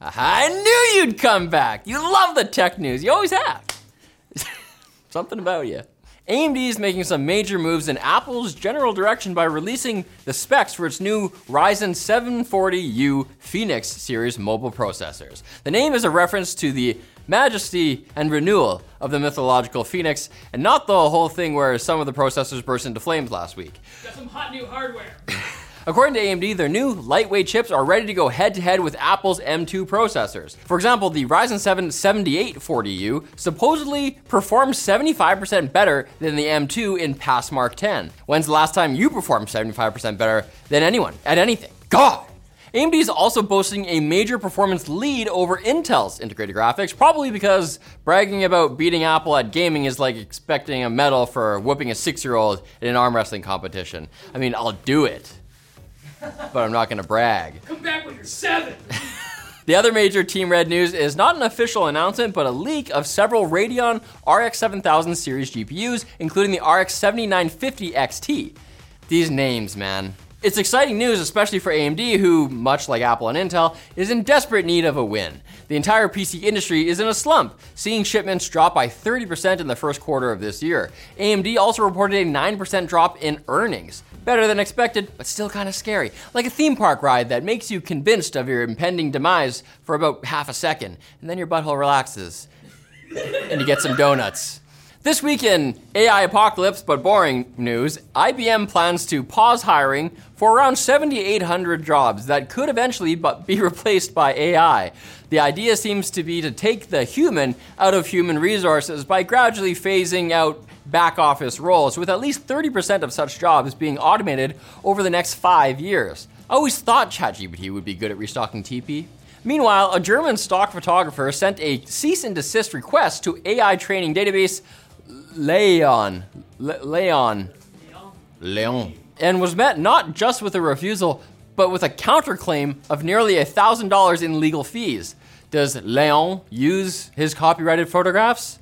I knew you'd come back. You love the tech news. You always have. Something about you. AMD is making some major moves in Apple's general direction by releasing the specs for its new Ryzen 740U Phoenix series mobile processors. The name is a reference to the majesty and renewal of the mythological Phoenix, and not the whole thing where some of the processors burst into flames last week. Got some hot new hardware. According to AMD, their new lightweight chips are ready to go head to head with Apple's M2 processors. For example, the Ryzen 7 7840U supposedly performs 75% better than the M2 in Passmark 10. When's the last time you performed 75% better than anyone at anything? God! AMD is also boasting a major performance lead over Intel's integrated graphics, probably because bragging about beating Apple at gaming is like expecting a medal for whooping a six year old in an arm wrestling competition. I mean, I'll do it but I'm not going to brag. Come back when you're seven. The other major Team Red news is not an official announcement, but a leak of several Radeon RX 7000 series GPUs, including the RX 7950 XT. These names, man. It's exciting news, especially for AMD, who, much like Apple and Intel, is in desperate need of a win. The entire PC industry is in a slump, seeing shipments drop by 30% in the first quarter of this year. AMD also reported a 9% drop in earnings. Better than expected, but still kind of scary. Like a theme park ride that makes you convinced of your impending demise for about half a second, and then your butthole relaxes. and you get some donuts. This week in AI apocalypse but boring news, IBM plans to pause hiring for around 7,800 jobs that could eventually be replaced by AI. The idea seems to be to take the human out of human resources by gradually phasing out back office roles, with at least 30% of such jobs being automated over the next five years. I always thought ChatGPT would be good at restocking TP. Meanwhile, a German stock photographer sent a cease and desist request to AI training database LAION. Le- Leon. Leon. And was met not just with a refusal, but with a counterclaim of nearly $1,000 in legal fees. Does LAION use his copyrighted photographs?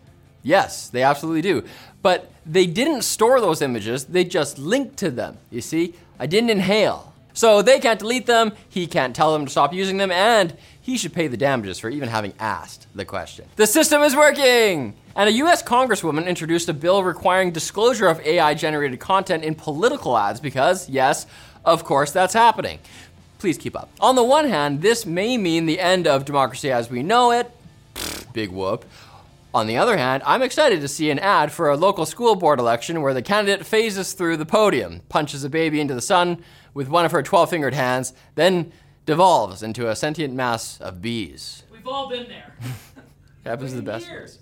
Yes, they absolutely do. But they didn't store those images, they just linked to them. You see, I didn't inhale. So they can't delete them, he can't tell them to stop using them, and he should pay the damages for even having asked the question. The system is working! And a US Congresswoman introduced a bill requiring disclosure of AI generated content in political ads because, yes, of course, that's happening. Please keep up. On the one hand, this may mean the end of democracy as we know it. Big whoop. On the other hand, I'm excited to see an ad for a local school board election where the candidate phases through the podium, punches a baby into the sun with one of her 12 fingered hands, then devolves into a sentient mass of bees. We've all been there. Happens to the best. Years.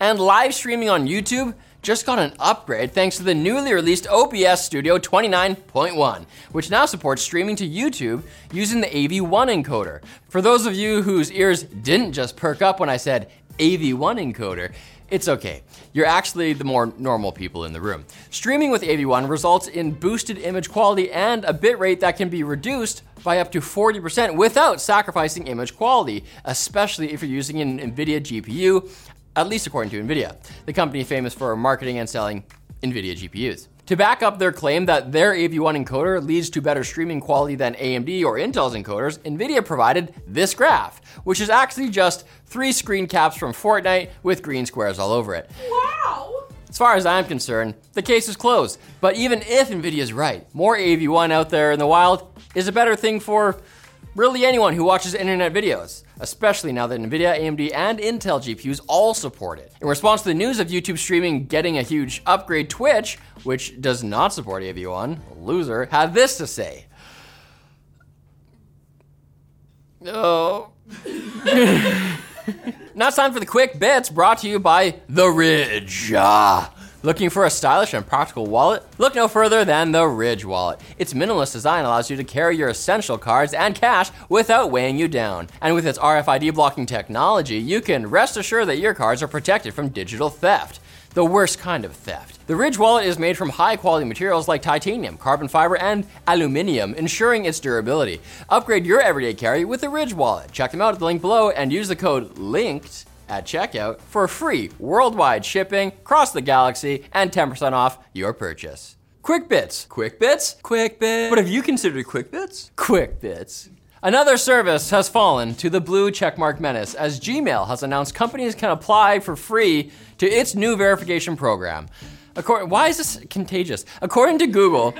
And live streaming on YouTube just got an upgrade thanks to the newly released OBS Studio 29.1, which now supports streaming to YouTube using the AV1 encoder. For those of you whose ears didn't just perk up when I said AV1 encoder, it's okay. You're actually the more normal people in the room. Streaming with AV1 results in boosted image quality and a bitrate that can be reduced by up to 40% without sacrificing image quality, especially if you're using an NVIDIA GPU, at least according to NVIDIA, the company famous for marketing and selling NVIDIA GPUs. To back up their claim that their AV1 encoder leads to better streaming quality than AMD or Intel's encoders, NVIDIA provided this graph, which is actually just three screen caps from Fortnite with green squares all over it. Wow. As far as I'm concerned, the case is closed. But even if NVIDIA is right, more AV1 out there in the wild is a better thing for really anyone who watches internet videos, especially now that NVIDIA, AMD, and Intel GPUs all support it. In response to the news of YouTube streaming getting a huge upgrade, Twitch, which does not support AV1, loser, had this to say. Oh. now it's time for the quick bits brought to you by The Ridge. Ah. Looking for a stylish and practical wallet? Look no further than the Ridge wallet. Its minimalist design allows you to carry your essential cards and cash without weighing you down. And with its RFID blocking technology, you can rest assured that your cards are protected from digital theft. The worst kind of theft. The Ridge wallet is made from high quality materials like titanium, carbon fiber, and aluminium, ensuring its durability. Upgrade your everyday carry with the Ridge wallet. Check them out at the link below and use the code LINKED at checkout for free worldwide shipping across the galaxy and 10% off your purchase. Quick Bits. Quick Bits? Quick Bits. What have you considered Quick Bits? Quick Bits. Another service has fallen to the blue checkmark menace as Gmail has announced companies can apply for free to its new verification program. According, why is this contagious? According to Google,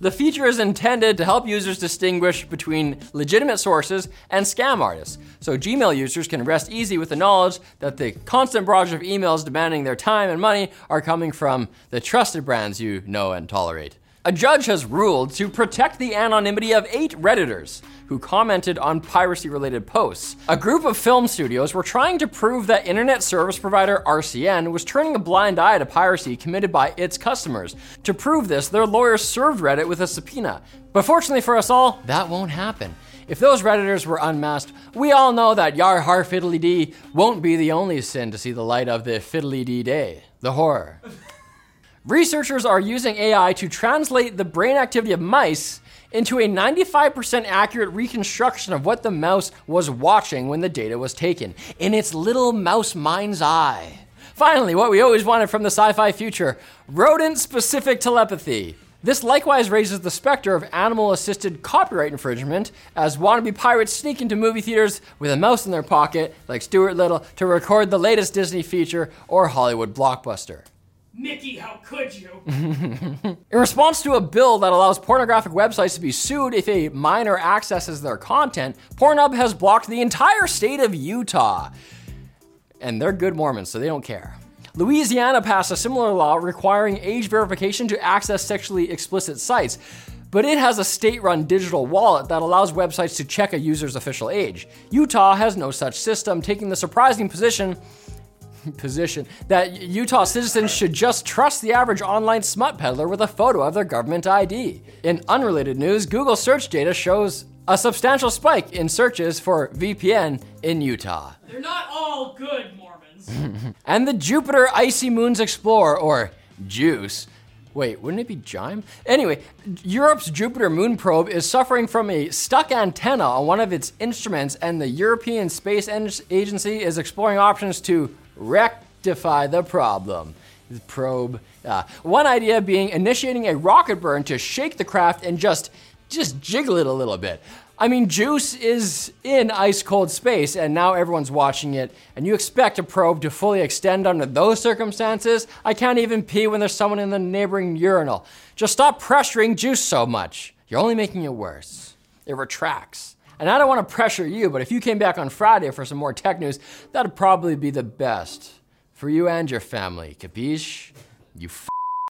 the feature is intended to help users distinguish between legitimate sources and scam artists. So Gmail users can rest easy with the knowledge that the constant barrage of emails demanding their time and money are coming from the trusted brands you know and tolerate. A judge has ruled to protect the anonymity of eight Redditors who commented on piracy related posts. A group of film studios were trying to prove that internet service provider RCN was turning a blind eye to piracy committed by its customers. To prove this, their lawyers served Reddit with a subpoena. But fortunately for us all, that won't happen. If those Redditors were unmasked, we all know that Yar Har Fiddly Dee won't be the only sin to see the light of the Fiddly Dee Day, the horror. Researchers are using AI to translate the brain activity of mice into a 95% accurate reconstruction of what the mouse was watching when the data was taken in its little mouse mind's eye. Finally, what we always wanted from the sci fi future rodent specific telepathy. This likewise raises the specter of animal assisted copyright infringement as wannabe pirates sneak into movie theaters with a mouse in their pocket, like Stuart Little, to record the latest Disney feature or Hollywood blockbuster. Mickey, how could you? In response to a bill that allows pornographic websites to be sued if a minor accesses their content, Pornhub has blocked the entire state of Utah. And they're good Mormons, so they don't care. Louisiana passed a similar law requiring age verification to access sexually explicit sites, but it has a state run digital wallet that allows websites to check a user's official age. Utah has no such system, taking the surprising position position that Utah citizens should just trust the average online smut peddler with a photo of their government ID. In unrelated news, Google search data shows a substantial spike in searches for VPN in Utah. They're not all good Mormons. And the Jupiter Icy Moons Explorer, or JUICE, Wait, wouldn't it be Jime? Anyway, Europe's Jupiter moon probe is suffering from a stuck antenna on one of its instruments, and the European Space Agency is exploring options to rectify the problem. The probe. Uh, one idea being initiating a rocket burn to shake the craft and just just jiggle it a little bit. I mean, Juice is in ice cold space, and now everyone's watching it, and you expect a probe to fully extend under those circumstances? I can't even pee when there's someone in the neighboring urinal. Just stop pressuring Juice so much. You're only making it worse. It retracts. And I don't want to pressure you, but if you came back on Friday for some more tech news, that'd probably be the best for you and your family. Capiche? You